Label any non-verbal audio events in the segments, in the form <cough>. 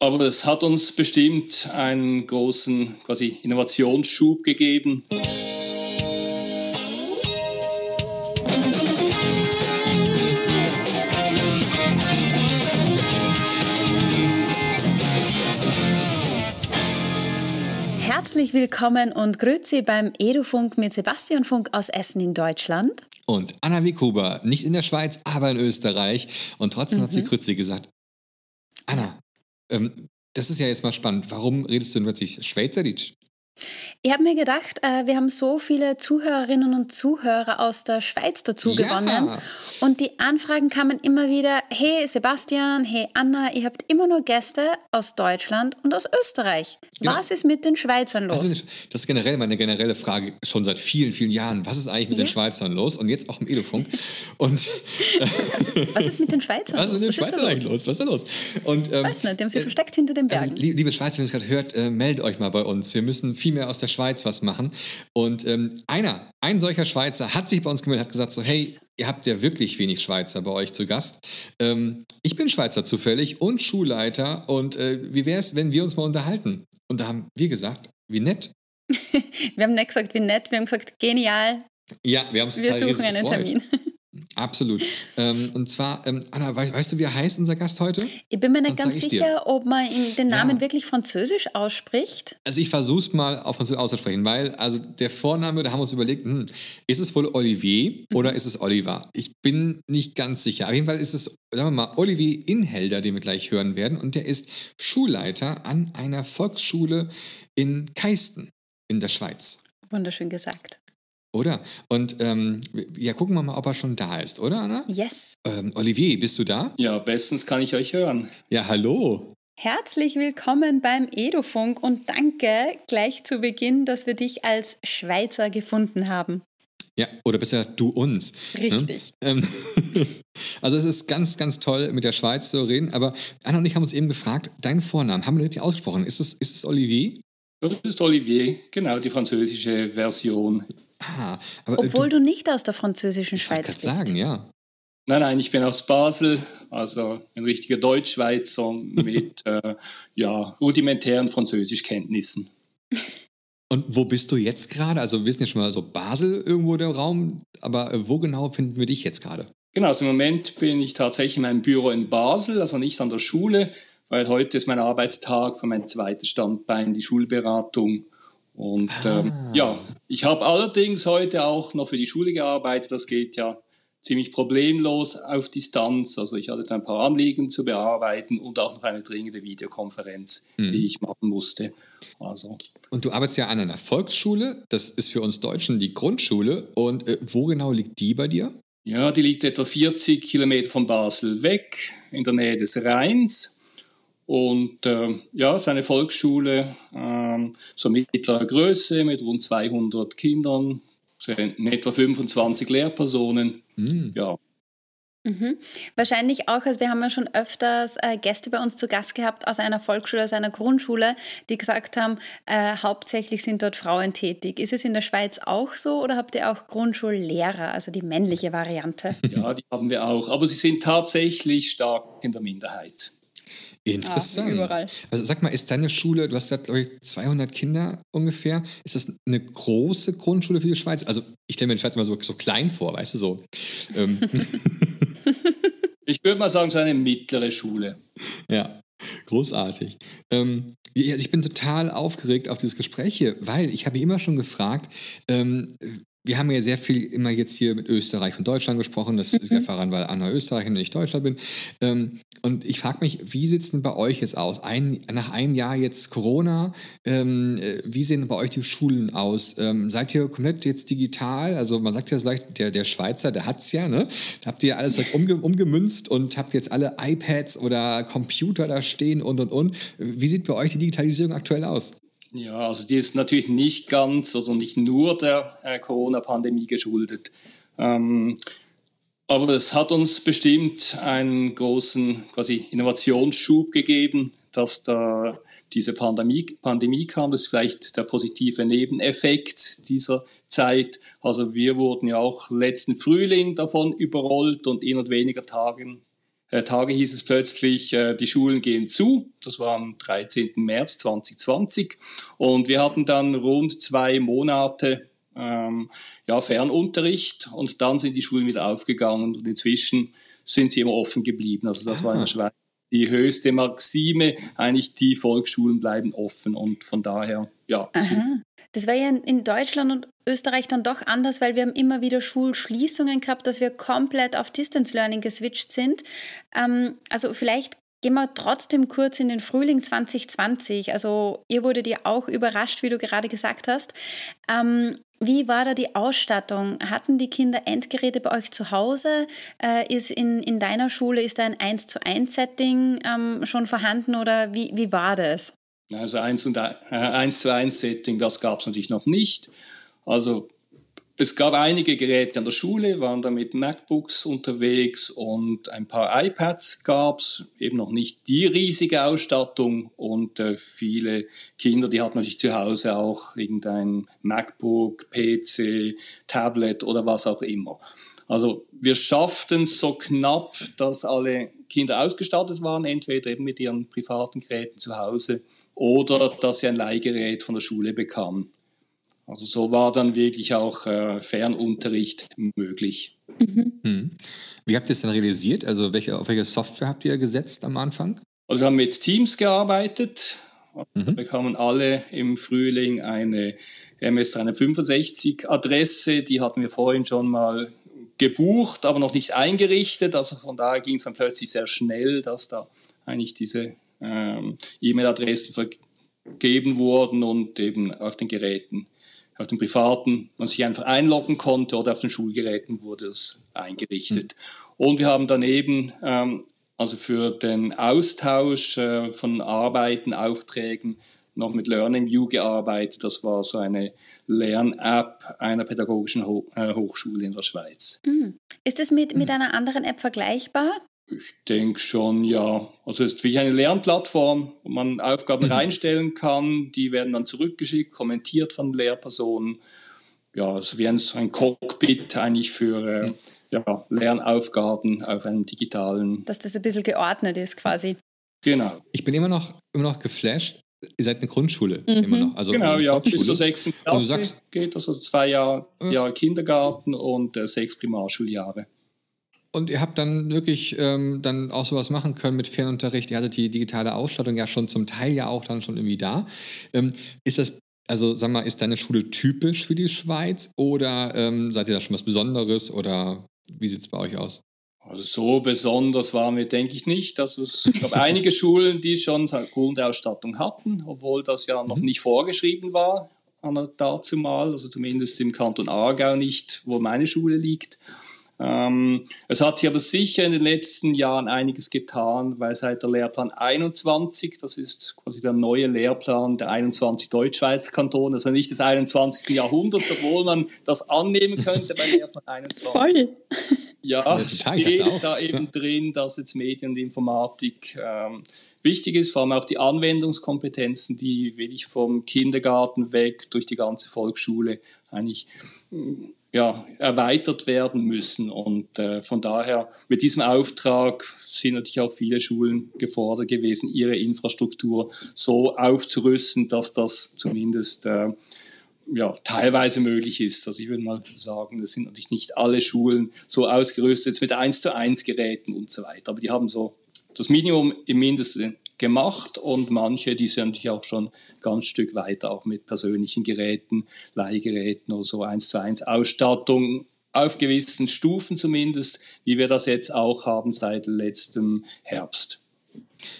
Aber es hat uns bestimmt einen großen quasi Innovationsschub gegeben. Herzlich willkommen und Grüezi beim Edufunk mit Sebastian Funk aus Essen in Deutschland. Und Anna Wikuba, nicht in der Schweiz, aber in Österreich. Und trotzdem mhm. hat sie mhm. Grüezi gesagt. Anna, ähm, das ist ja jetzt mal spannend. Warum redest du denn plötzlich Schweizerdeutsch? Ich habe mir gedacht, äh, wir haben so viele Zuhörerinnen und Zuhörer aus der Schweiz dazu ja. gewonnen. Und die Anfragen kamen immer wieder, hey Sebastian, hey Anna, ihr habt immer nur Gäste aus Deutschland und aus Österreich. Genau. Was ist mit den Schweizern los? Also, das ist generell meine generelle Frage schon seit vielen, vielen Jahren. Was ist eigentlich mit ja. den Schweizern los? Und jetzt auch im Edofunk. Und, was, <laughs> was, ist mit den Schweizern was los? Was ist den Schweizern eigentlich los? Was ist da los? Und, ähm, Weiß nicht, die haben sie äh, versteckt hinter den Bergen. Also, liebe Schweizer, wenn ihr es gerade hört, äh, meldet euch mal bei uns. Wir müssen viel mehr aus der Schweiz was machen. Und ähm, einer, ein solcher Schweizer hat sich bei uns gemeldet, hat gesagt so, hey, ihr habt ja wirklich wenig Schweizer bei euch zu Gast. Ähm, ich bin Schweizer zufällig und Schulleiter und äh, wie wäre es, wenn wir uns mal unterhalten? Und da haben wir gesagt, wie nett. <laughs> wir haben nicht gesagt, wie nett, wir haben gesagt, genial. Ja, wir haben uns Wir suchen einen gefreut. Termin. Absolut. Ähm, und zwar, ähm, Anna, weißt, weißt, du, wie er heißt, unser Gast heute? Ich bin mir nicht ganz sicher, ob man den Namen ja. wirklich französisch ausspricht. Also ich versuche es mal auf Französisch auszusprechen, weil also der Vorname, da haben wir uns überlegt, hm, ist es wohl Olivier mhm. oder ist es Oliver? Ich bin nicht ganz sicher. Auf jeden Fall ist es, sagen wir mal, Olivier Inhelder, den wir gleich hören werden. Und der ist Schulleiter an einer Volksschule in Keisten in der Schweiz. Wunderschön gesagt. Oder? Und ähm, ja, gucken wir mal, ob er schon da ist, oder Anna? Yes. Ähm, Olivier, bist du da? Ja, bestens kann ich euch hören. Ja, hallo. Herzlich willkommen beim Edofunk und danke gleich zu Beginn, dass wir dich als Schweizer gefunden haben. Ja, oder besser du uns. Ne? Richtig. Ne? <laughs> also es ist ganz, ganz toll, mit der Schweiz zu reden. Aber Anna und ich haben uns eben gefragt, deinen Vornamen, haben wir richtig ausgesprochen? Ist es, ist es Olivier? Das ist Olivier, genau, die französische Version. Ah, aber, äh, Obwohl du, du, nicht aus der französischen Schweiz bist. Ich sagen, ja. Nein, nein, ich bin aus Basel, also ein richtiger Deutschschweizer mit <laughs> äh, ja, rudimentären Französischkenntnissen. Und wo bist du jetzt gerade? Also wir wissen ja schon mal so Basel irgendwo der Raum, aber äh, wo genau finden wir dich jetzt gerade? Genau, also im Moment bin ich tatsächlich in meinem Büro in Basel, also nicht an der Schule, weil heute ist mein Arbeitstag für mein zweites Standbein, die Schulberatung. Und ah. ähm, ja, ich habe allerdings heute auch noch für die Schule gearbeitet. Das geht ja ziemlich problemlos auf Distanz. Also ich hatte da ein paar Anliegen zu bearbeiten und auch noch eine dringende Videokonferenz, mhm. die ich machen musste. Also. Und du arbeitest ja an einer Volksschule. Das ist für uns Deutschen die Grundschule. Und äh, wo genau liegt die bei dir? Ja, die liegt etwa 40 Kilometer von Basel weg, in der Nähe des Rheins. Und äh, ja, seine Volksschule, äh, so mittlerer Größe mit rund 200 Kindern, in etwa 25 Lehrpersonen. Mhm. Ja. Mhm. Wahrscheinlich auch, also wir haben ja schon öfters äh, Gäste bei uns zu Gast gehabt aus einer Volksschule, aus einer Grundschule, die gesagt haben, äh, hauptsächlich sind dort Frauen tätig. Ist es in der Schweiz auch so oder habt ihr auch Grundschullehrer, also die männliche Variante? Ja, die haben wir auch, aber sie sind tatsächlich stark in der Minderheit. Interessant. überall. Also sag mal, ist deine Schule, du hast gesagt, glaube ich, 200 Kinder ungefähr. Ist das eine große Grundschule für die Schweiz? Also ich stelle mir die Schweiz immer so, so klein vor, weißt du so. Ähm. <laughs> ich würde mal sagen, so eine mittlere Schule. Ja, großartig. Ähm, ich bin total aufgeregt auf dieses Gespräch hier, weil ich habe immer schon gefragt, ähm, wir haben ja sehr viel immer jetzt hier mit Österreich und Deutschland gesprochen. Das mhm. ist ja daran, weil Anna Österreicher und ich Deutscher bin. Ähm, und ich frage mich, wie sieht es denn bei euch jetzt aus? Ein, nach einem Jahr jetzt Corona, ähm, äh, wie sehen bei euch die Schulen aus? Ähm, seid ihr komplett jetzt digital? Also man sagt ja so leicht, der, der Schweizer, der hat es ja, ne? Da habt ihr alles halt umge umgemünzt und habt jetzt alle iPads oder Computer da stehen und und und. Wie sieht bei euch die Digitalisierung aktuell aus? Ja, also die ist natürlich nicht ganz oder nicht nur der äh, Corona-Pandemie geschuldet. Ähm, aber es hat uns bestimmt einen großen quasi Innovationsschub gegeben, dass da diese Pandemie, Pandemie kam. Das ist vielleicht der positive Nebeneffekt dieser Zeit. Also wir wurden ja auch letzten Frühling davon überrollt und in und weniger Tagen Tage hieß es plötzlich, äh, die Schulen gehen zu. Das war am 13. März 2020. Und wir hatten dann rund zwei Monate ähm, ja, Fernunterricht und dann sind die Schulen wieder aufgegangen und inzwischen sind sie immer offen geblieben. Also das ah. war in der Schweiz die höchste Maxime, eigentlich die Volksschulen bleiben offen und von daher, ja. Aha. Das war ja in Deutschland und Österreich dann doch anders, weil wir haben immer wieder Schulschließungen gehabt, dass wir komplett auf Distance Learning geswitcht sind. Ähm, also vielleicht Gehen wir trotzdem kurz in den Frühling 2020. Also ihr wurdet ja auch überrascht, wie du gerade gesagt hast. Ähm, wie war da die Ausstattung? Hatten die Kinder Endgeräte bei euch zu Hause? Äh, ist in, in deiner Schule, ist da ein 1 zu 1 Setting ähm, schon vorhanden oder wie, wie war das? Also 1, und, äh, 1 zu 1 Setting, das gab es natürlich noch nicht. Also es gab einige Geräte an der Schule, waren da mit MacBooks unterwegs und ein paar iPads gab's, eben noch nicht die riesige Ausstattung und äh, viele Kinder, die hatten natürlich zu Hause auch irgendein MacBook, PC, Tablet oder was auch immer. Also wir schafften so knapp, dass alle Kinder ausgestattet waren, entweder eben mit ihren privaten Geräten zu Hause oder dass sie ein Leihgerät von der Schule bekamen. Also so war dann wirklich auch äh, Fernunterricht möglich. Mhm. Hm. Wie habt ihr es dann realisiert? Also welche, auf welche Software habt ihr gesetzt am Anfang? Also wir haben mit Teams gearbeitet. Mhm. Wir bekamen alle im Frühling eine MS365-Adresse. Die hatten wir vorhin schon mal gebucht, aber noch nicht eingerichtet. Also von daher ging es dann plötzlich sehr schnell, dass da eigentlich diese ähm, E-Mail-Adressen vergeben wurden und eben auf den Geräten auf den privaten man sich einfach einloggen konnte oder auf den Schulgeräten wurde es eingerichtet. Mhm. Und wir haben daneben ähm, also für den Austausch äh, von Arbeiten, Aufträgen noch mit Learning View gearbeitet. Das war so eine Lern-App einer pädagogischen Ho äh, Hochschule in der Schweiz. Mhm. Ist es mit, mit einer anderen App vergleichbar? Ich denke schon, ja. Also es ist wie eine Lernplattform, wo man Aufgaben mhm. reinstellen kann, die werden dann zurückgeschickt, kommentiert von Lehrpersonen. Ja, also wie ein, ein Cockpit eigentlich für äh, ja, Lernaufgaben auf einem digitalen. Dass das ein bisschen geordnet ist quasi. Genau. Ich bin immer noch, immer noch geflasht. Ihr seid eine Grundschule mhm. immer noch. Also genau, ja, bis zur sechsten Klasse sagst, geht das, also zwei Jahre, Jahre Kindergarten und äh, sechs Primarschuljahre. Und ihr habt dann wirklich ähm, dann auch sowas machen können mit Fernunterricht. Ihr hattet die digitale Ausstattung ja schon zum Teil ja auch dann schon irgendwie da. Ähm, ist das, also sag mal, ist deine Schule typisch für die Schweiz oder ähm, seid ihr da schon was Besonderes oder wie sieht es bei euch aus? Also so besonders waren wir, denke ich nicht. Dass es gab einige <laughs> Schulen, die schon Grundausstattung hatten, obwohl das ja noch mhm. nicht vorgeschrieben war dazu mal, also zumindest im Kanton Aargau nicht, wo meine Schule liegt. Ähm, es hat sich aber sicher in den letzten Jahren einiges getan, weil seit der Lehrplan 21, das ist quasi der neue Lehrplan der 21 Deutschschweizer Kantone, also nicht des 21. Jahrhunderts, obwohl man das annehmen könnte bei Lehrplan 21. Voll. Ja, steht da eben drin, dass jetzt Medien und Informatik ähm, wichtig ist, vor allem auch die Anwendungskompetenzen, die will ich vom Kindergarten weg durch die ganze Volksschule eigentlich ja, erweitert werden müssen. Und äh, von daher, mit diesem Auftrag sind natürlich auch viele Schulen gefordert gewesen, ihre Infrastruktur so aufzurüsten, dass das zumindest äh, ja, teilweise möglich ist. Also ich würde mal sagen, es sind natürlich nicht alle Schulen so ausgerüstet mit 1 zu 1 Geräten und so weiter. Aber die haben so das Minimum im Mindesten gemacht und manche, die sind natürlich auch schon ganz Stück weiter, auch mit persönlichen Geräten, Leihgeräten oder so eins zu eins Ausstattung auf gewissen Stufen zumindest, wie wir das jetzt auch haben seit letztem Herbst.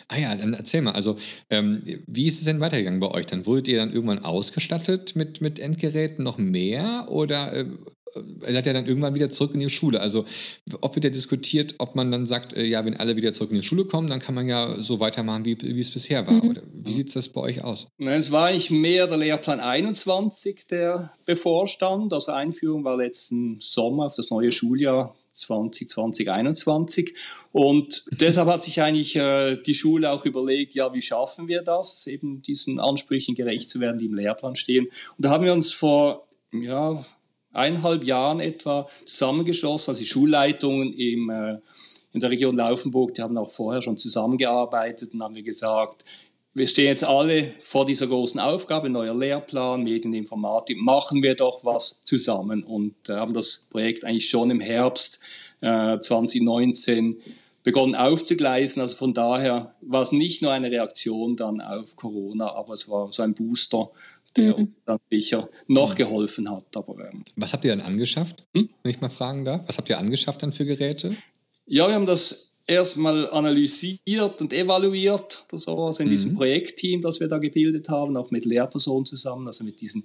Ah ja, dann erzähl mal. Also, ähm, wie ist es denn weitergegangen bei euch? Dann wurdet ihr dann irgendwann ausgestattet mit, mit Endgeräten noch mehr oder äh, er seid ja dann irgendwann wieder zurück in die Schule. Also oft wird ja diskutiert, ob man dann sagt, äh, ja, wenn alle wieder zurück in die Schule kommen, dann kann man ja so weitermachen, wie, wie es bisher war. Mhm. Oder wie sieht es bei euch aus? Es war eigentlich mehr der Lehrplan 21, der bevorstand. Also Einführung war letzten Sommer auf das neue Schuljahr 2020, 2021. Und <laughs> deshalb hat sich eigentlich äh, die Schule auch überlegt, ja, wie schaffen wir das, eben diesen Ansprüchen gerecht zu werden, die im Lehrplan stehen. Und da haben wir uns vor ja, eineinhalb Jahren etwa zusammengeschlossen, also die Schulleitungen im, äh, in der Region Laufenburg, die haben auch vorher schon zusammengearbeitet und haben wir gesagt, wir stehen jetzt alle vor dieser großen Aufgabe, neuer Lehrplan, Medieninformatik, machen wir doch was zusammen und äh, haben das Projekt eigentlich schon im Herbst äh, 2019 begonnen aufzugleisen. Also von daher war es nicht nur eine Reaktion dann auf Corona, aber es war so ein Booster, der mhm. uns dann sicher noch geholfen hat. Aber, ähm, Was habt ihr dann angeschafft, hm? wenn ich mal fragen darf? Was habt ihr angeschafft dann für Geräte? Ja, wir haben das erstmal analysiert und evaluiert, das war also in mhm. diesem Projektteam, das wir da gebildet haben, auch mit Lehrpersonen zusammen, also mit diesen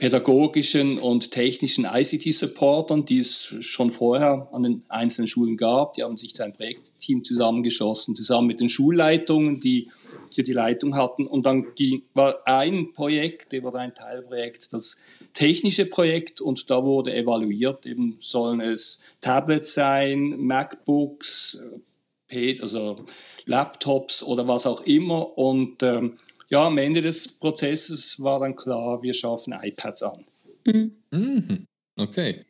pädagogischen und technischen ICT-Supportern, die es schon vorher an den einzelnen Schulen gab. Die haben sich zu einem Projektteam zusammengeschossen, zusammen mit den Schulleitungen, die hier die Leitung hatten. Und dann war ein Projekt, war ein Teilprojekt, das technische Projekt und da wurde evaluiert, eben sollen es Tablets sein, MacBooks, also Laptops oder was auch immer. Und ähm, ja, am Ende des Prozesses war dann klar, wir schaffen iPads an. Mhm. Mhm. Okay.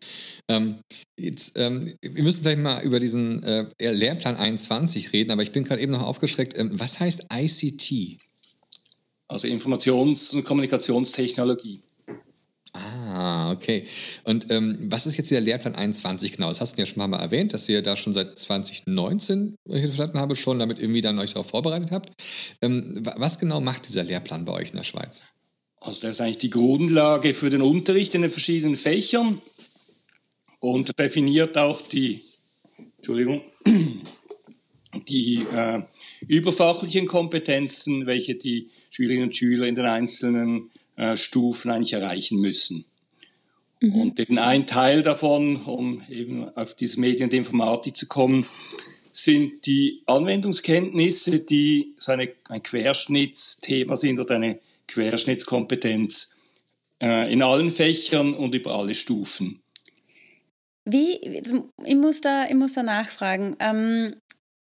Ähm, jetzt, ähm, wir müssen vielleicht mal über diesen äh, Lehrplan 21 reden, aber ich bin gerade eben noch aufgeschreckt. Ähm, was heißt ICT? Also Informations- und Kommunikationstechnologie. Ah, okay. Und ähm, was ist jetzt der Lehrplan 21 genau? Das hast du ja schon mal erwähnt, dass ihr da schon seit 2019, wenn ich verstanden habe, schon damit irgendwie dann euch darauf vorbereitet habt. Ähm, was genau macht dieser Lehrplan bei euch in der Schweiz? Also der ist eigentlich die Grundlage für den Unterricht in den verschiedenen Fächern und definiert auch die, Entschuldigung, <clears throat> die äh, überfachlichen Kompetenzen, welche die Schülerinnen und Schüler in den einzelnen äh, Stufen eigentlich erreichen müssen. Mhm. Und eben ein Teil davon, um eben auf diese Medien- und Informatik zu kommen, sind die Anwendungskenntnisse, die so eine, ein Querschnittsthema sind oder eine Querschnittskompetenz äh, in allen Fächern und über alle Stufen. Wie, ich muss da, ich muss da nachfragen. Ähm,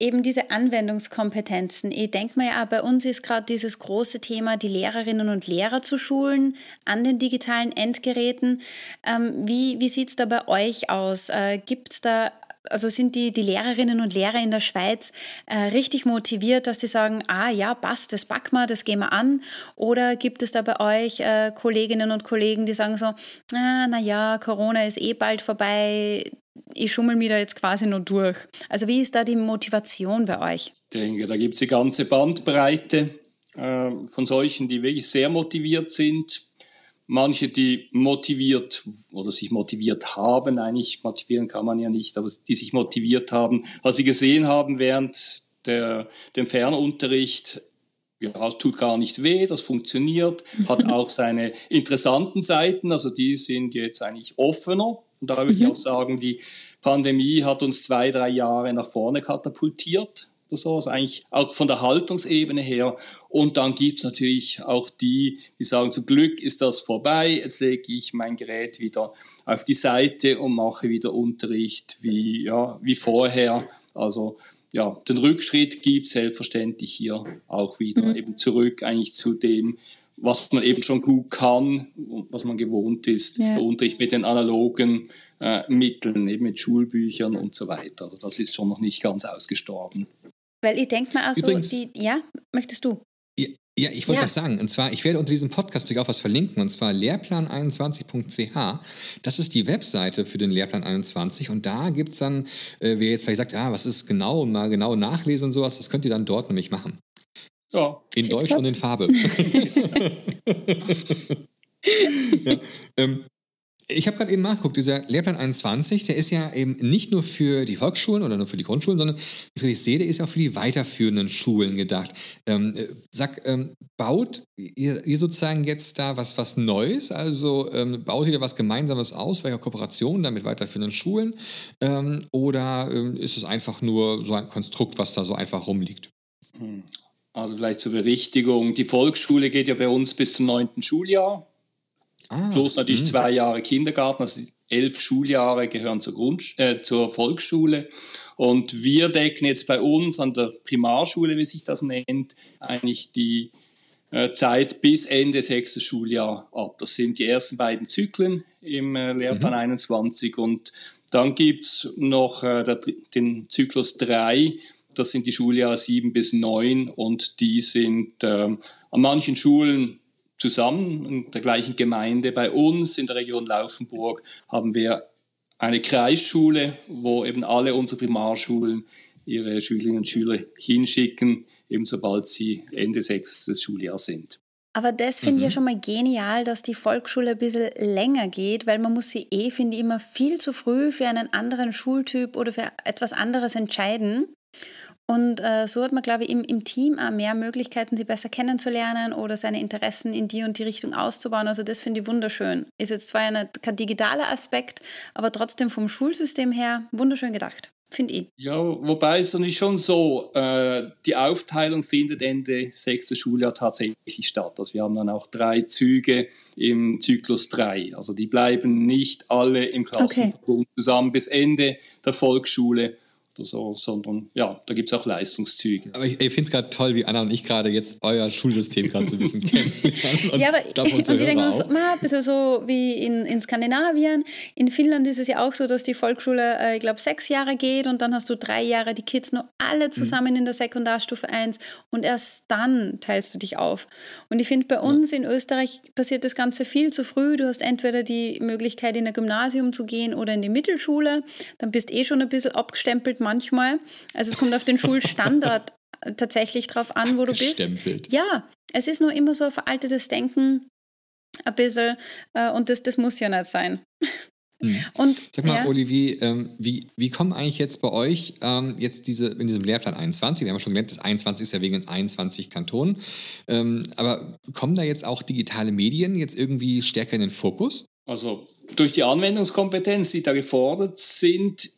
eben diese Anwendungskompetenzen. Ich denke mir ja, bei uns ist gerade dieses große Thema, die Lehrerinnen und Lehrer zu schulen an den digitalen Endgeräten. Ähm, wie wie sieht es da bei euch aus? Äh, Gibt es da also sind die, die Lehrerinnen und Lehrer in der Schweiz äh, richtig motiviert, dass die sagen, ah ja, passt, das packen wir, das gehen wir an? Oder gibt es da bei euch äh, Kolleginnen und Kollegen, die sagen so, ah, naja, Corona ist eh bald vorbei, ich schummel mir da jetzt quasi nur durch. Also wie ist da die Motivation bei euch? Ich denke, da gibt es die ganze Bandbreite äh, von solchen, die wirklich sehr motiviert sind. Manche, die motiviert oder sich motiviert haben, eigentlich motivieren kann man ja nicht, aber die sich motiviert haben, was sie gesehen haben während der, dem Fernunterricht, ja, tut gar nicht weh, das funktioniert, hat <laughs> auch seine interessanten Seiten, also die sind jetzt eigentlich offener und da würde mhm. ich auch sagen, die Pandemie hat uns zwei, drei Jahre nach vorne katapultiert. Das so, also eigentlich auch von der Haltungsebene her. Und dann gibt's natürlich auch die, die sagen, zum Glück ist das vorbei, jetzt lege ich mein Gerät wieder auf die Seite und mache wieder Unterricht wie, ja, wie vorher. Also ja, den Rückschritt gibt selbstverständlich hier auch wieder mhm. eben zurück eigentlich zu dem, was man eben schon gut kann, was man gewohnt ist, ja. der Unterricht mit den analogen äh, Mitteln, eben mit Schulbüchern und so weiter. Also das ist schon noch nicht ganz ausgestorben. Weil ich denke mal, also Übrigens, die, ja, möchtest du? Ja, ja ich wollte ja. was sagen. Und zwar, ich werde unter diesem Podcast natürlich auch was verlinken, und zwar lehrplan21.ch. Das ist die Webseite für den Lehrplan 21. Und da gibt es dann, äh, wer jetzt vielleicht sagt, ah, was ist genau, mal genau nachlesen und sowas, das könnt ihr dann dort nämlich machen. Ja. In Tip Deutsch und in Farbe. <laughs> <laughs> ja, ähm, ich habe gerade eben nachgeguckt, dieser Lehrplan 21, der ist ja eben nicht nur für die Volksschulen oder nur für die Grundschulen, sondern, was ich sehe, der ist auch für die weiterführenden Schulen gedacht. Ähm, äh, sag, ähm, baut ihr, ihr, sozusagen jetzt da was, was Neues? Also ähm, baut ihr da was Gemeinsames aus, welcher Kooperation dann mit weiterführenden Schulen? Ähm, oder ähm, ist es einfach nur so ein Konstrukt, was da so einfach rumliegt? Hm. Also vielleicht zur Berichtigung, die Volksschule geht ja bei uns bis zum neunten Schuljahr. Ah, Plus natürlich mh. zwei Jahre Kindergarten, also elf Schuljahre gehören zur, Grund, äh, zur Volksschule. Und wir decken jetzt bei uns an der Primarschule, wie sich das nennt, eigentlich die äh, Zeit bis Ende sechstes Schuljahr ab. Das sind die ersten beiden Zyklen im äh, Lehrplan mhm. 21 und Dann gibt's noch äh, den Zyklus 3, das sind die Schuljahre 7 bis 9 und die sind äh, an manchen Schulen zusammen in der gleichen Gemeinde. Bei uns in der Region Laufenburg haben wir eine Kreisschule, wo eben alle unsere Primarschulen ihre Schülerinnen und Schüler hinschicken, eben sobald sie Ende sechstes Schuljahr sind. Aber das finde mhm. ich ja mhm. schon mal genial, dass die Volksschule ein bisschen länger geht, weil man muss sie eh, finde ich, immer viel zu früh für einen anderen Schultyp oder für etwas anderes entscheiden. Und äh, so hat man, glaube ich, im, im Team auch mehr Möglichkeiten, sie besser kennenzulernen oder seine Interessen in die und die Richtung auszubauen. Also das finde ich wunderschön. Ist jetzt zwar ein, kein digitaler Aspekt, aber trotzdem vom Schulsystem her wunderschön gedacht finde ich. Ja, wobei es natürlich schon so, äh, die Aufteilung findet Ende sechstes Schuljahr tatsächlich statt. Also wir haben dann auch drei Züge im Zyklus 3. Also die bleiben nicht alle im Klassenverbund okay. zusammen bis Ende der Volksschule, oder so, sondern ja, da gibt es auch Leistungszüge. Aber ich, ich finde es gerade toll, wie Anna und ich gerade jetzt euer Schulsystem gerade so ein bisschen <laughs> kennen. ja, aber ich, und ich denke so, mal, ein bisschen so wie in, in Skandinavien. In Finnland ist es ja auch so, dass die Volksschule, äh, ich glaube, sechs Jahre geht und dann hast du drei Jahre die Kids nur alle mhm. zusammen mhm. in der Sekundarstufe 1 und erst dann teilst du dich auf. Und ich finde, bei uns ja. in Österreich passiert das Ganze viel zu früh. Du hast entweder die Möglichkeit, in ein Gymnasium zu gehen oder in die Mittelschule. Dann bist eh schon ein bisschen abgestempelt manchmal. Also es kommt auf den Schulstandard <laughs> tatsächlich drauf an, wo du bist. Ja, es ist nur immer so ein veraltetes Denken, ein bisschen, äh, und das, das muss ja nicht sein. Hm. Und, Sag mal, ja. Olivier, ähm, wie, wie kommen eigentlich jetzt bei euch ähm, jetzt diese, in diesem Lehrplan 21, wir haben ja schon gelernt, das 21 ist ja wegen 21 Kantonen, ähm, aber kommen da jetzt auch digitale Medien jetzt irgendwie stärker in den Fokus? Also durch die Anwendungskompetenz, die da gefordert sind,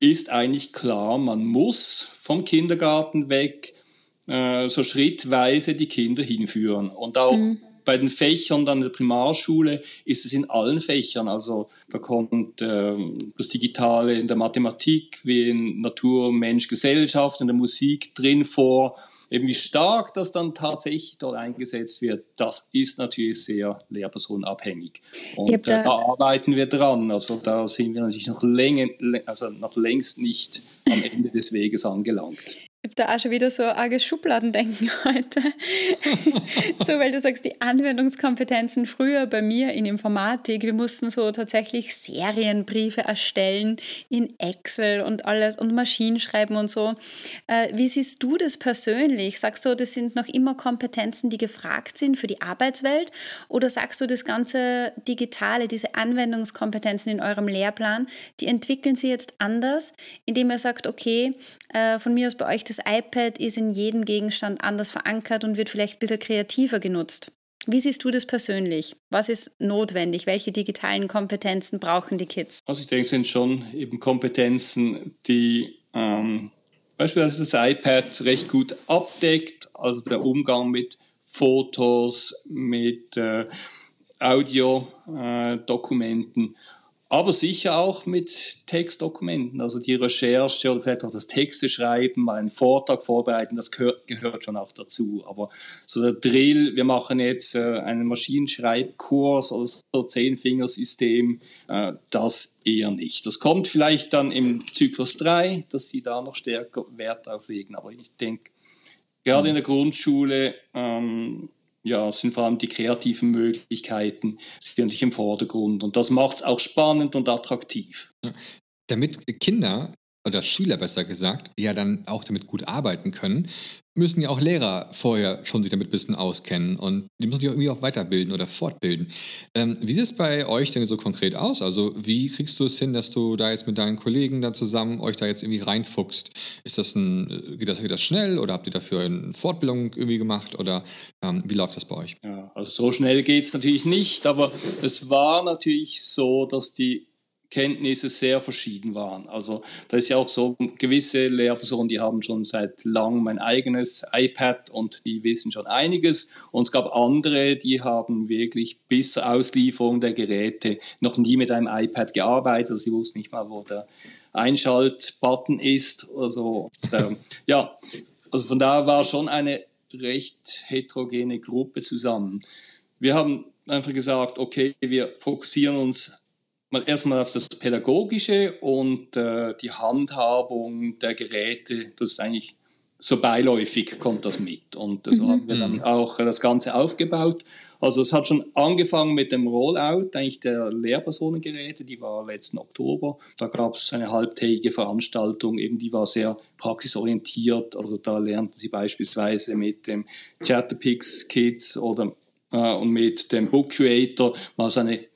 ist eigentlich klar, man muss vom Kindergarten weg äh, so schrittweise die Kinder hinführen. Und auch mhm. bei den Fächern dann in der Primarschule ist es in allen Fächern. Also da kommt äh, das Digitale in der Mathematik wie in Natur, Mensch, Gesellschaft, in der Musik drin vor eben wie stark das dann tatsächlich dort eingesetzt wird, das ist natürlich sehr lehrpersonenabhängig. Und äh, da, da, arbeiten wir dran. Also da sind wir natürlich noch, längst, also noch längst nicht am Ende des Weges angelangt. Ich habe da auch schon wieder so arges Schubladendenken <laughs> heute. <laughs> so, weil du sagst, die Anwendungskompetenzen früher bei mir in Informatik, wir mussten so tatsächlich Serienbriefe erstellen in Excel und alles und Maschinenschreiben und so. Äh, wie siehst du das persönlich? Sagst du, das sind noch immer Kompetenzen, die gefragt sind für die Arbeitswelt? Oder sagst du, das ganze Digitale, diese Anwendungskompetenzen in eurem Lehrplan, die entwickeln sie jetzt anders, indem er sagt, okay, äh, von mir aus bei euch das iPad ist in jedem Gegenstand anders verankert und wird vielleicht ein bisschen kreativer genutzt. Wie siehst du das persönlich? Was ist notwendig? Welche digitalen Kompetenzen brauchen die Kids? Also ich denke, es sind schon eben Kompetenzen, die ähm, beispielsweise das iPad recht gut abdeckt, also der Umgang mit Fotos, mit äh, Audiodokumenten. Äh, aber sicher auch mit Textdokumenten, also die Recherche oder vielleicht auch das Texte schreiben, mal einen Vortrag vorbereiten, das gehört, gehört schon auch dazu. Aber so der Drill, wir machen jetzt äh, einen Maschinenschreibkurs oder so Zehnfingersystem, äh, das eher nicht. Das kommt vielleicht dann im Zyklus 3, dass die da noch stärker Wert drauf legen. Aber ich denke, gerade in der Grundschule ähm, ja, sind vor allem die kreativen Möglichkeiten nicht im Vordergrund. Und das macht es auch spannend und attraktiv. Damit Kinder oder Schüler besser gesagt, die ja dann auch damit gut arbeiten können, müssen ja auch Lehrer vorher schon sich damit ein bisschen auskennen und die müssen sich irgendwie auch weiterbilden oder fortbilden. Ähm, wie sieht es bei euch denn so konkret aus? Also wie kriegst du es hin, dass du da jetzt mit deinen Kollegen da zusammen euch da jetzt irgendwie reinfuchst? Ist das ein, geht das, geht das schnell oder habt ihr dafür eine Fortbildung irgendwie gemacht oder ähm, wie läuft das bei euch? Ja, also so schnell geht es natürlich nicht, aber es war natürlich so, dass die Kenntnisse sehr verschieden waren. Also da ist ja auch so, gewisse Lehrpersonen, die haben schon seit langem mein eigenes iPad und die wissen schon einiges. Und es gab andere, die haben wirklich bis zur Auslieferung der Geräte noch nie mit einem iPad gearbeitet. Also sie wussten nicht mal, wo der Einschaltbutton ist. Also äh, ja, also von daher war schon eine recht heterogene Gruppe zusammen. Wir haben einfach gesagt, okay, wir fokussieren uns erstmal auf das Pädagogische und äh, die Handhabung der Geräte, das ist eigentlich so beiläufig kommt das mit. Und so mhm. haben wir dann auch das Ganze aufgebaut. Also es hat schon angefangen mit dem Rollout eigentlich der Lehrpersonengeräte, die war letzten Oktober. Da gab es eine halbtägige Veranstaltung, eben die war sehr praxisorientiert. Also da lernten sie beispielsweise mit dem Chatterpix Kids oder äh, und mit dem Book Creator mal so eine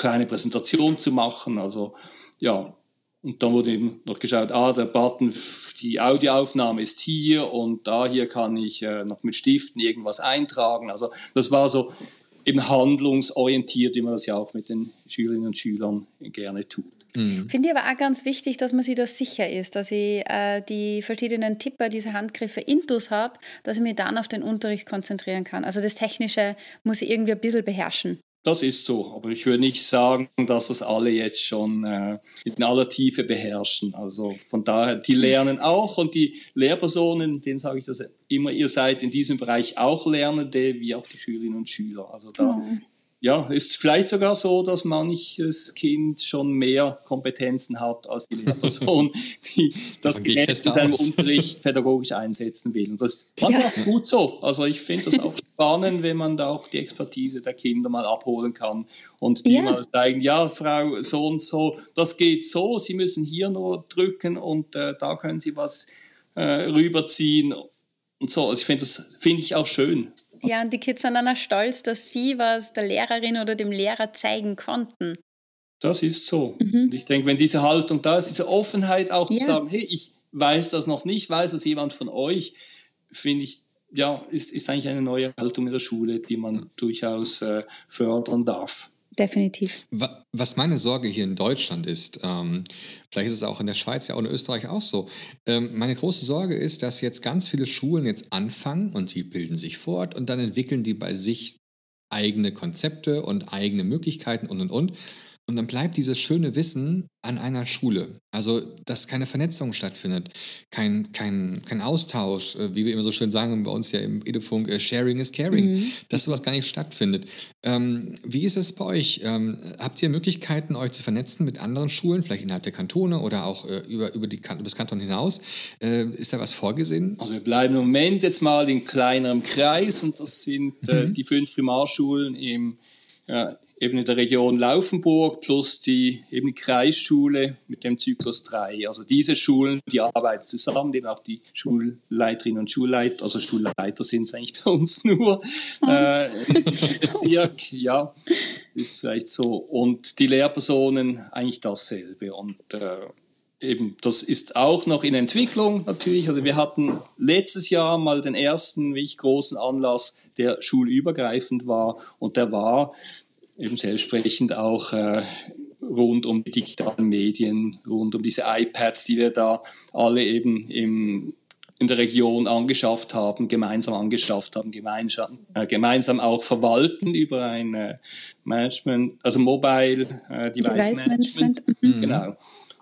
kleine Präsentation zu machen. Also ja, und dann wurde eben noch geschaut, ah, der Button, die Audioaufnahme ist hier und da hier kann ich äh, noch mit Stiften irgendwas eintragen. Also das war so eben handlungsorientiert, wie man das ja auch mit den Schülerinnen und Schülern gerne tut. Mhm. Finde ich aber auch ganz wichtig, dass man sich da sicher ist, dass ich äh, die verschiedenen Tipper, diese Handgriffe intus habe, dass ich mich dann auf den Unterricht konzentrieren kann. Also das Technische muss ich irgendwie ein bisschen beherrschen. Das ist so, aber ich würde nicht sagen, dass das alle jetzt schon äh, in aller Tiefe beherrschen. Also von daher, die lernen auch und die Lehrpersonen, denen sage ich das immer, ihr seid in diesem Bereich auch Lernende, wie auch die Schülerinnen und Schüler. Also da mhm ja, ist vielleicht sogar so, dass manches Kind schon mehr Kompetenzen hat als die <laughs> Lehrperson, die das Gerät in seinem Unterricht pädagogisch einsetzen will. Und das ist ja. gut so. Also ich finde das auch spannend, wenn man da auch die Expertise der Kinder mal abholen kann und die ja. mal sagen, ja, Frau so und so, das geht so, Sie müssen hier nur drücken und äh, da können Sie was äh, rüberziehen und so. Also ich finde das finde ich auch schön. Ja, und die Kids sind dann auch stolz, dass sie was der Lehrerin oder dem Lehrer zeigen konnten. Das ist so. Mhm. Und ich denke, wenn diese Haltung da ist, diese Offenheit auch ja. zu sagen, hey, ich weiß das noch nicht, weiß das jemand von euch, finde ich, ja, ist, ist eigentlich eine neue Haltung in der Schule, die man durchaus äh, fördern darf definitiv. Was meine Sorge hier in Deutschland ist, ähm, vielleicht ist es auch in der Schweiz ja auch in Österreich auch so. Ähm, meine große Sorge ist, dass jetzt ganz viele Schulen jetzt anfangen und sie bilden sich fort und dann entwickeln die bei sich eigene Konzepte und eigene Möglichkeiten und und und. Und dann bleibt dieses schöne Wissen an einer Schule. Also, dass keine Vernetzung stattfindet, kein, kein, kein Austausch, äh, wie wir immer so schön sagen bei uns ja im Edufunk, äh, Sharing is Caring, mhm. dass sowas gar nicht stattfindet. Ähm, wie ist es bei euch? Ähm, habt ihr Möglichkeiten, euch zu vernetzen mit anderen Schulen, vielleicht innerhalb der Kantone oder auch äh, über, über, die, über das Kanton hinaus? Äh, ist da was vorgesehen? Also, wir bleiben im Moment jetzt mal in kleinerem Kreis und das sind äh, mhm. die fünf Primarschulen im ja, eben in der Region Laufenburg plus die eben Kreisschule mit dem Zyklus 3. Also diese Schulen, die arbeiten zusammen, eben auch die Schulleiterinnen und Schulleiter, also Schulleiter sind es eigentlich bei uns nur äh, im <laughs> Bezirk, ja, ist vielleicht so. Und die Lehrpersonen eigentlich dasselbe. Und äh, eben, das ist auch noch in Entwicklung natürlich. Also wir hatten letztes Jahr mal den ersten wirklich großen Anlass, der schulübergreifend war und der war eben selbstsprechend auch äh, rund um die digitalen Medien, rund um diese iPads, die wir da alle eben im, in der Region angeschafft haben, gemeinsam angeschafft haben, gemeinsam, äh, gemeinsam auch verwalten über ein äh, Management, also Mobile äh, Device, Device Management. Management. Mhm. Genau.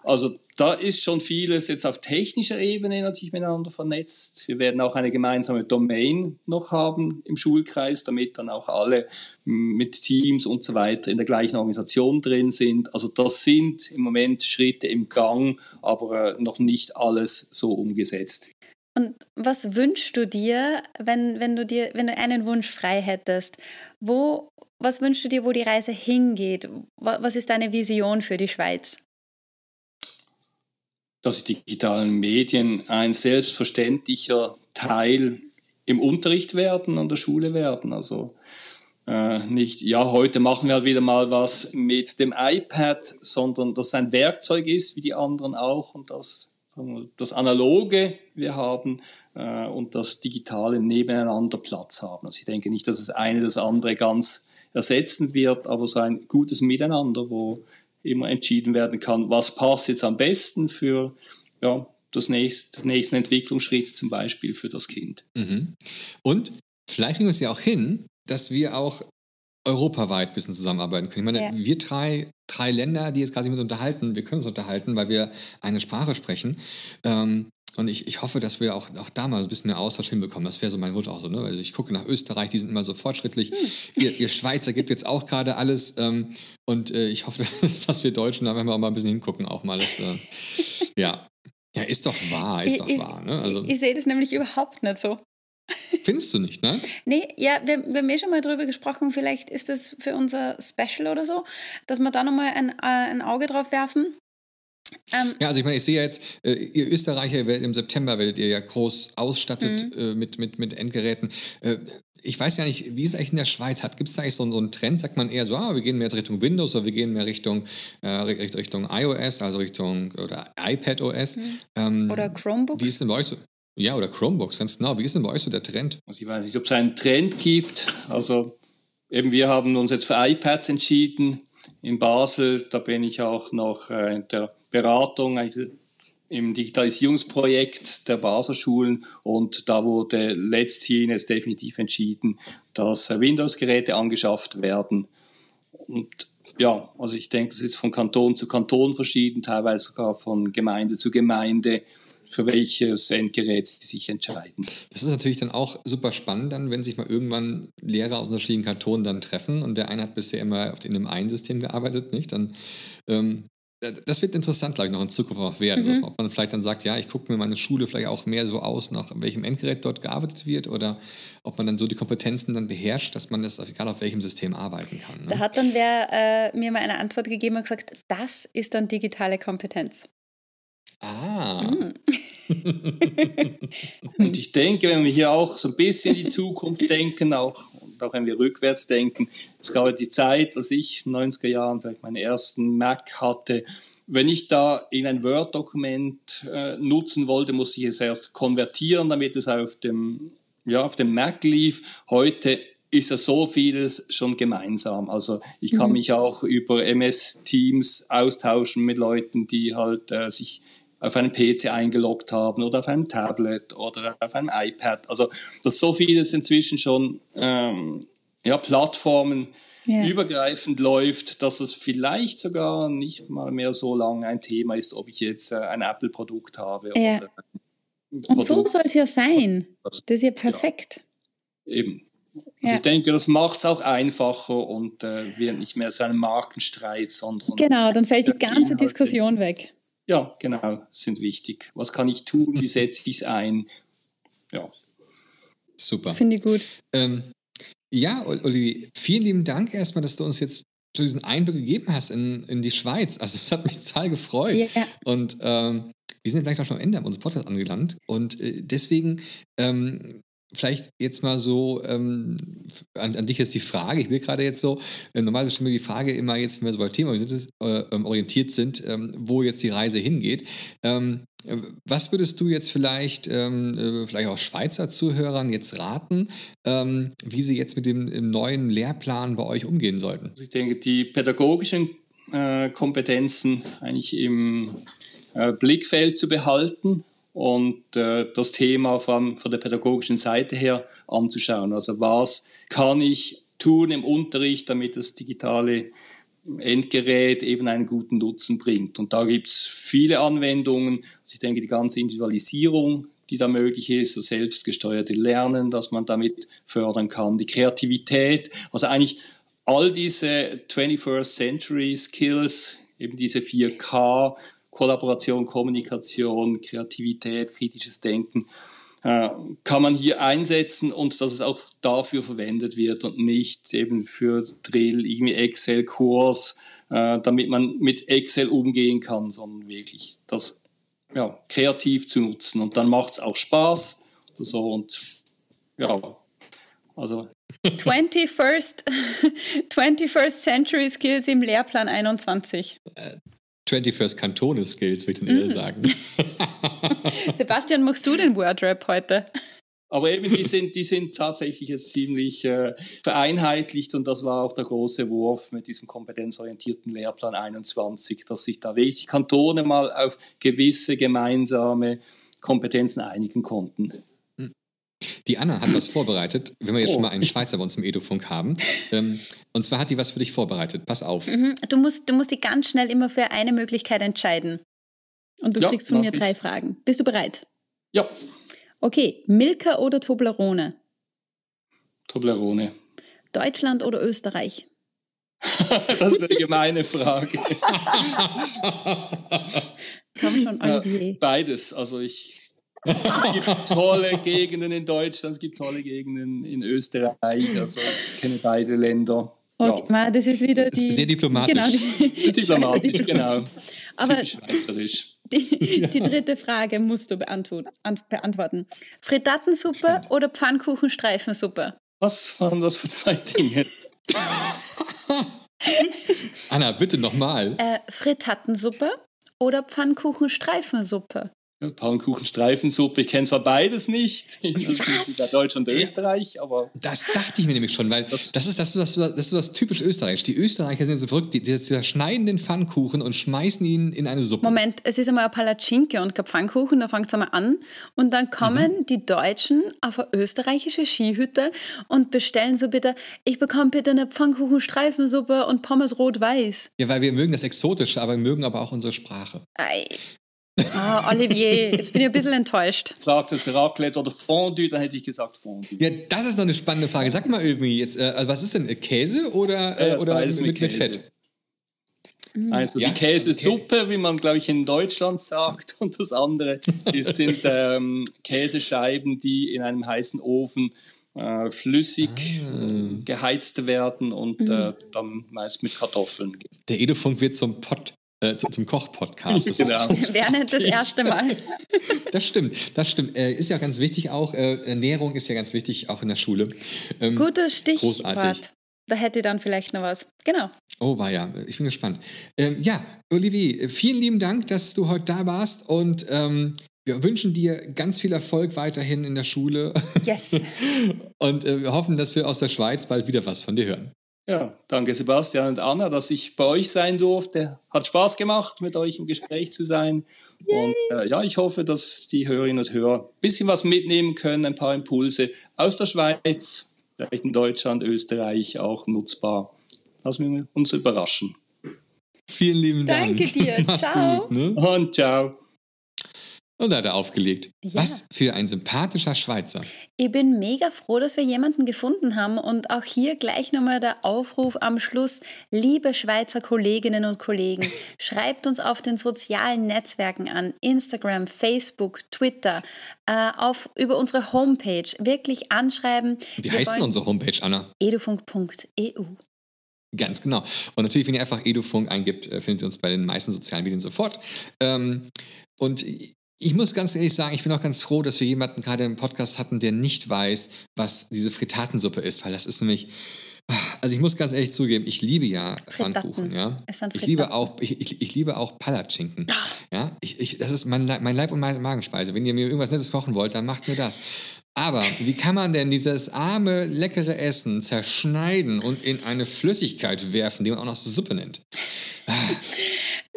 Also da ist schon vieles jetzt auf technischer Ebene natürlich miteinander vernetzt. Wir werden auch eine gemeinsame Domain noch haben im Schulkreis, damit dann auch alle mit Teams und so weiter in der gleichen Organisation drin sind. Also das sind im Moment Schritte im Gang, aber äh, noch nicht alles so umgesetzt. Und was wünschst du dir, wenn, wenn, du dir, wenn du einen Wunsch frei hättest? Wo, was wünschst du dir, wo die Reise hingeht? Was ist deine Vision für die Schweiz? Dass die digitalen Medien ein selbstverständlicher Teil im Unterricht werden, an der Schule werden. Also äh, nicht, ja, heute machen wir halt wieder mal was mit dem iPad, sondern dass es ein Werkzeug ist, wie die anderen auch, und dass das Analoge wir haben äh, und das Digitale nebeneinander Platz haben. Also ich denke nicht, dass es eine das andere ganz ersetzen wird, aber so ein gutes Miteinander, wo immer entschieden werden kann, was passt jetzt am besten für ja, das nächste, nächsten Entwicklungsschritt zum Beispiel für das Kind. Mhm. Und vielleicht kriegen wir es ja auch hin, dass wir auch europaweit ein bisschen zusammenarbeiten können. Ich meine, ja. wir drei, drei Länder, die jetzt quasi mit unterhalten, wir können uns unterhalten, weil wir eine Sprache sprechen. Ähm, Und ich, ich hoffe, dass wir auch, auch da mal ein bisschen mehr Austausch hinbekommen. Das wäre so mein Wunsch auch so. Ne? Also ich gucke nach Österreich, die sind immer so fortschrittlich. Hm. Ihr, ihr, Schweizer gibt jetzt auch gerade alles. Ähm, und äh, ich hoffe, <laughs> dass, dass, wir Deutschen da mal ein bisschen hingucken auch mal. Das, äh, <laughs> ja. ja, ist doch wahr, ist ich, doch wahr. Ne? Also, ich, ich sehe das nämlich überhaupt nicht so. <laughs> Findest du nicht, ne? Nee, ja, wir, wir haben eh schon mal drüber gesprochen, vielleicht ist das für unser Special oder so, dass wir da nochmal ein, äh, ein Auge drauf werfen. Ähm, ja, also ich meine, ich sehe ja jetzt, äh, ihr Österreicher werdet im September werdet ihr ja groß ausstattet mhm. äh, mit, mit, mit Endgeräten. Äh, ich weiß ja nicht, wie es eigentlich in der Schweiz hat. Gibt es da eigentlich so, so, einen Trend? Sagt man eher so, ah, wir gehen mehr Richtung Windows oder wir gehen mehr Richtung, äh, Richtung iOS, also Richtung oder iPad OS? Mhm. Ähm, oder Chromebooks? Wie ist denn bei euch so? Ja, oder Chromebooks, ganz genau. Wie ist denn bei euch so der Trend? Also ich weiß nicht, ob es einen Trend gibt. Also eben wir haben uns jetzt für iPads entschieden in Basel. Da bin ich auch noch äh, in der Beratung also im Digitalisierungsprojekt der Baselschulen und da wurde letzthin jetzt definitiv entschieden, dass Windows-Geräte angeschafft werden. Und ja, also ich denke, das ist von Kanton zu Kanton verschieden, teilweise sogar von Gemeinde zu Gemeinde für welches Endgerät sie sich entscheiden. Das ist natürlich dann auch super spannend, dann, wenn sich mal irgendwann Lehrer aus unterschiedlichen Kantonen dann treffen und der eine hat bisher immer in einem einen System gearbeitet, nicht? Dann ähm, das wird interessant, glaube ich, noch in Zukunft auch werden. Mhm. ob man vielleicht dann sagt, ja, ich gucke mir meine Schule vielleicht auch mehr so aus, nach welchem Endgerät dort gearbeitet wird oder ob man dann so die Kompetenzen dann beherrscht, dass man das, egal auf welchem System, arbeiten kann. Ne? Da hat dann wer äh, mir mal eine Antwort gegeben und gesagt, das ist dann digitale Kompetenz. Ah. Mhm. <laughs> und ich denke, wenn wir hier auch so ein bisschen in die Zukunft denken, auch, auch wenn wir rückwärts denken, es gab die Zeit, als ich in den 90er Jahren vielleicht meinen ersten Mac hatte, wenn ich da in ein Word-Dokument äh, nutzen wollte, musste ich es erst konvertieren, damit es auf dem, ja, auf dem Mac lief. Heute ist ja so vieles schon gemeinsam. Also ich kann mhm. mich auch über MS Teams austauschen mit Leuten, die halt äh, sich auf einem PC eingeloggt haben oder auf einem Tablet oder auf einem iPad. Also dass so vieles inzwischen schon ähm, ja, Plattformen ja. übergreifend läuft, dass es vielleicht sogar nicht mal mehr so lange ein Thema ist, ob ich jetzt äh, ein Apple-Produkt habe. Ja. Oder Und so soll es ja sein. Das ist ja perfekt. Ja, eben. Also ich denke, das macht es auch einfacher und äh, wird nicht mehr zu einem Markenstreit, sondern. Genau, dann fällt die ganze. Diskussion weg. Ja, genau, sind wichtig. Was kann ich tun? Wie setze ich es ein? Ja. Super. Finde ich gut. Ähm, ja, Olivier, vielen lieben Dank erstmal, dass du uns jetzt so diesen Einblick gegeben hast in, in die Schweiz. Also es hat mich total gefreut. Yeah. Und ähm, wir sind jetzt gleich noch am Ende unseres Podcasts angelangt. Und äh, deswegen ähm, Vielleicht jetzt mal so ähm, an, an, dich jetzt die Frage. Ich will gerade jetzt so, äh, normalerweise stellen wir die Frage immer jetzt, wenn wir so beim Thema sind, äh, ähm, orientiert sind, ähm, wo jetzt die Reise hingeht. Ähm, was würdest du jetzt vielleicht, ähm, äh, vielleicht auch Schweizer Zuhörern jetzt raten, ähm, wie sie jetzt mit dem neuen Lehrplan bei euch umgehen sollten? Also ich denke, die pädagogischen äh, Kompetenzen eigentlich im äh, Blickfeld zu behalten und äh, das Thema von, von der pädagogischen Seite her anzuschauen. Also was kann ich tun im Unterricht, damit das digitale Endgerät eben einen guten Nutzen bringt. Und da gibt's viele Anwendungen. Also ich denke, die ganze Individualisierung, die da möglich ist, das selbstgesteuerte Lernen, das man damit fördern kann, die Kreativität, also eigentlich all diese 21st Century Skills, eben diese 4K, Kollaboration, Kommunikation, Kreativität, kritisches Denken, äh, kann man hier einsetzen und dass es auch dafür verwendet wird und nicht eben für Drill, irgendwie Excel-Kurs, äh, damit man mit Excel umgehen kann, sondern wirklich das ja, kreativ zu nutzen. Und dann macht es auch Spaß oder so und ja, also <laughs> 21st, 21st <laughs> Century Skills im Lehrplan 21. 21st Kantone Skills, würde ich dann eher mhm. sagen. <laughs> Sebastian, machst du den Wordrap heute? Aber eben, die sind, die sind tatsächlich jetzt ziemlich äh, vereinheitlicht und das war auch der große Wurf mit diesem kompetenzorientierten Lehrplan 21, dass sich da wirklich Kantone mal auf gewisse gemeinsame Kompetenzen einigen konnten. Die Anna hat was vorbereitet, wenn wir jetzt oh. schon mal einen Schweizer bei uns im Edufunk haben. Ähm, und zwar hat die was für dich vorbereitet. Pass auf. Mhm. Du, musst, du musst dich ganz schnell immer für eine Möglichkeit entscheiden. Und du ja, kriegst von mir drei ich. Fragen. Bist du bereit? Ja. Okay, Milka oder Toblerone? Toblerone. Deutschland oder Österreich? <laughs> das ist eine gemeine Frage. Komm schon, Olivier. Ja, beides. Also ich es gibt tolle Gegenden in Deutschland, es gibt tolle Gegenden in Österreich. Also ich kenne beide Länder. Okay, ja. das ist wieder die. Sehr diplomatisch. Genau, die, diplomatisch, genau. Aber schweizerisch. Die, die, dritte Frage musst du beantworten. Frittatensuppe oder Pfannkuchenstreifensuppe? Was waren das für zwei Dinge? Anna, bitte nochmal. Äh, Frittatensuppe oder Pfannkuchenstreifensuppe? Pfannkuchenstreifensuppe, ich kenne zwar beides nicht, <laughs> in Deutschland und Österreich, aber... Das dachte ich mir nämlich schon, weil das, das ist das, das, das, ist das typisch Österreich. Die Österreicher sind so verrückt, die, die zerschneiden den Pfannkuchen und schmeißen ihn in eine Suppe. Moment, es ist einmal ein Palatschinke und kein Pfannkuchen, da fängt es einmal an und dann kommen mhm. die Deutschen auf eine österreichische Skihütte und bestellen so bitte, ich bekomme bitte eine Pfannkuchenstreifensuppe und Pommes rot-weiß. Ja, weil wir mögen das Exotische, aber wir mögen aber auch unsere Sprache. Ei. Oh, Olivier, jetzt bin ich ein bisschen enttäuscht. Fragt es Raclette oder Fondue, dann hätte ich gesagt Fondue. Ja, das ist noch eine spannende Frage. Sag mal irgendwie jetzt, äh, was ist denn äh, Käse oder, äh, ja, oder mit, mit, mit Fett? Also ja, die Käsesuppe, okay. wie man, glaube ich, in Deutschland sagt, <laughs> und das andere ist, sind ähm, Käsescheiben, die in einem heißen Ofen äh, flüssig ah. geheizt werden und mhm. äh, dann meist mit Kartoffeln. Der Edofunk wird zum Pott äh, zum Koch-Podcast. <laughs> Genau. <laughs> Wäre nicht das erste Mal. <laughs> das stimmt, das stimmt. Äh, ist ja ganz wichtig auch, äh, Ernährung ist ja ganz wichtig, auch in der Schule. Ähm, Gutes Stichwort. Großartig. Da hätte dann vielleicht noch was. Genau. Oh, war ja. Ich bin gespannt. Ähm, ja, Olivier, vielen lieben Dank, dass du heute da warst und ähm, wir wünschen dir ganz viel Erfolg weiterhin in der Schule. Yes. und äh, wir hoffen, dass wir aus der Schweiz bald wieder was von dir hören. Ja, danke Sebastian und Anna, dass ich bei euch sein durfte. Hat Spaß gemacht, mit euch im Gespräch zu sein. Yay. Und äh, ja, ich hoffe, dass die Hörerinnen und Hörer ein bisschen was mitnehmen können, ein paar Impulse aus der Schweiz, vielleicht in Deutschland, Österreich auch nutzbar. Lassen wir uns überraschen. Vielen lieben Dank. Danke dir. <laughs> ciao. Gut, ne? Und ciao. Und da hat er aufgelegt. Ja. Was für ein sympathischer Schweizer. Ich bin mega froh, dass wir jemanden gefunden haben. Und auch hier gleich nochmal der Aufruf am Schluss. Liebe Schweizer Kolleginnen und Kollegen, <laughs> schreibt uns auf den sozialen Netzwerken an. Instagram, Facebook, Twitter, äh, auf, über unsere Homepage. Wirklich anschreiben. Wie wir heißt denn unsere Homepage, Anna? edufunk.eu. Ganz genau. Und natürlich, wenn ihr einfach Edufunk eingibt, äh, findet ihr uns bei den meisten sozialen Medien sofort. Ähm, und ich muss ganz ehrlich sagen, ich bin auch ganz froh, dass wir jemanden gerade im Podcast hatten, der nicht weiß, was diese Fritatensuppe ist, weil das ist nämlich. Also ich muss ganz ehrlich zugeben, ich liebe ja Pfannkuchen, ja. Ich liebe auch, ich, ich, ich liebe auch Palatschinken. Ja, ich, ich, das ist mein, mein Leib und meine Magenspeise. Wenn ihr mir irgendwas Nettes kochen wollt, dann macht mir das. Aber wie kann man denn dieses arme, leckere Essen zerschneiden und in eine Flüssigkeit werfen, die man auch noch Suppe nennt?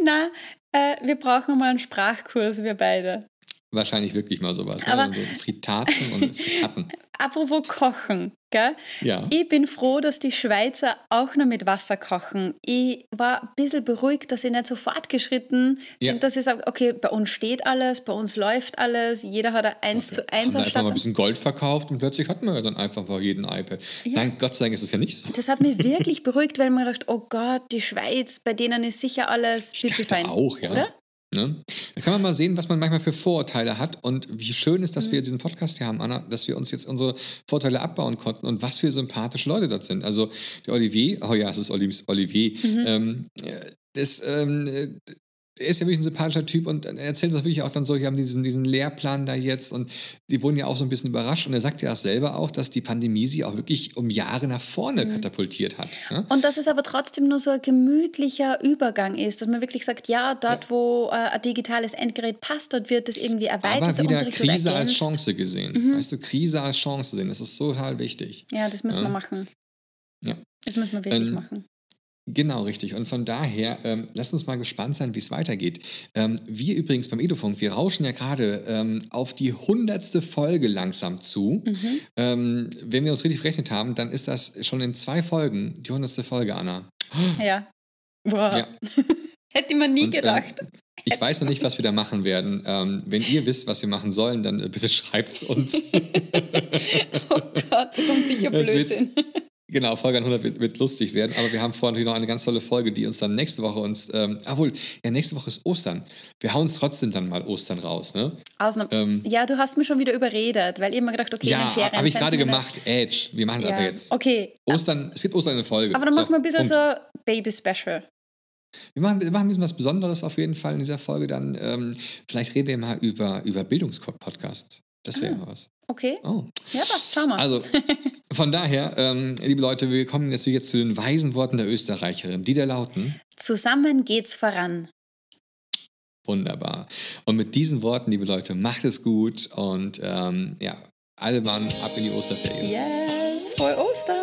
Na, äh, wir brauchen mal einen Sprachkurs, wir beide. Wahrscheinlich wirklich mal sowas. Ne? Aber ne? so Fritaten und <laughs> Fritaten. Apropos Kochen, gell? Ja. Ich bin froh, dass die Schweizer auch noch mit Wasser kochen. Ich war ein bisschen beruhigt, dass sie nicht so fortgeschritten sind, ja. dass sie sagen, okay, bei uns steht alles, bei uns läuft alles, jeder hat ein 1 okay. zu 1 Haben einfach mal ein bisschen Gold verkauft und plötzlich hat man ja dann einfach vor jedem iPad. Ja. Nein, Gott sei Dank ist es ja nicht so. Das hat mich <laughs> wirklich beruhigt, weil man dachte, oh Gott, die Schweiz, bei denen ist sicher alles ich fein. auch, ja. Oder? Ne? Da kann man mal sehen, was man manchmal für Vorurteile hat und wie schön ist, dass mhm. wir diesen Podcast hier haben, Anna, dass wir uns jetzt unsere Vorteile abbauen konnten und was für sympathische Leute dort sind. Also der Olivier, oh ja, es ist Olivier, mhm. ähm, das, ähm, er ist ja wirklich ein sympathischer Typ und er erzählt uns wirklich auch dann so, wir haben diesen, diesen Lehrplan da jetzt und die wurden ja auch so ein bisschen überrascht und er sagt ja selber auch, dass die Pandemie sie auch wirklich um Jahre nach vorne mhm. katapultiert hat. Ja? Und dass es aber trotzdem nur so ein gemütlicher Übergang ist, dass man wirklich sagt, ja, dort, ja. wo äh, ein digitales Endgerät passt, dort wird es irgendwie erweitert. Aber wieder Unterricht Krise als Chance gesehen. Mhm. Weißt du, Krise als Chance sehen, das ist total wichtig. Ja, das müssen ja? wir machen. Ja. Das müssen wir wirklich ähm, machen. Genau, richtig. Und von daher, ähm, lasst uns mal gespannt sein, wie es weitergeht. Ähm, wir übrigens beim Edofunk, wir rauschen ja gerade ähm, auf die hundertste Folge langsam zu. Mhm. Ähm, wenn wir uns richtig verrechnet haben, dann ist das schon in zwei Folgen die hundertste Folge, Anna. Ja. Boah. Ja. <laughs> Hätte man nie Und, ähm, gedacht. Ich weiß noch nicht, was wir da machen werden. Ähm, wenn ihr wisst, was wir machen sollen, dann äh, bitte schreibt es uns. <laughs> oh Gott, da kommt sicher Blödsinn. Genau, Folge 100 wird, wird, lustig werden, aber wir haben vor natürlich noch eine ganz tolle Folge, die uns dann nächste Woche uns, ähm, obwohl, ja, nächste Woche ist Ostern. Wir hauen es trotzdem dann mal Ostern raus, ne? Ausnahme. Ähm, ja, du hast mich schon wieder überredet, weil ich immer gedacht, okay, ja, Ferien. habe ich gerade gemacht, Edge. Wir machen es ja. einfach jetzt. Okay. Ostern, es gibt Ostern eine Folge. Aber dann so, machen wir ein bisschen Punkt. so Baby-Special. Wir machen, wir machen ein bisschen was Besonderes auf jeden Fall in dieser Folge dann. Ähm, vielleicht reden wir mal über, über Bildungspodcasts. Das wäre ah, was. Okay. Oh. Ja, was? Schau mal. Also, <laughs> von daher, ähm, liebe Leute, wir kommen jetzt, jetzt zu den weisen Worten der Österreicherin, die da lauten: Zusammen geht's voran. Wunderbar. Und mit diesen Worten, liebe Leute, macht es gut und ähm, ja, alle Mann ab in die Osterferien. Yes, frohe Ostern!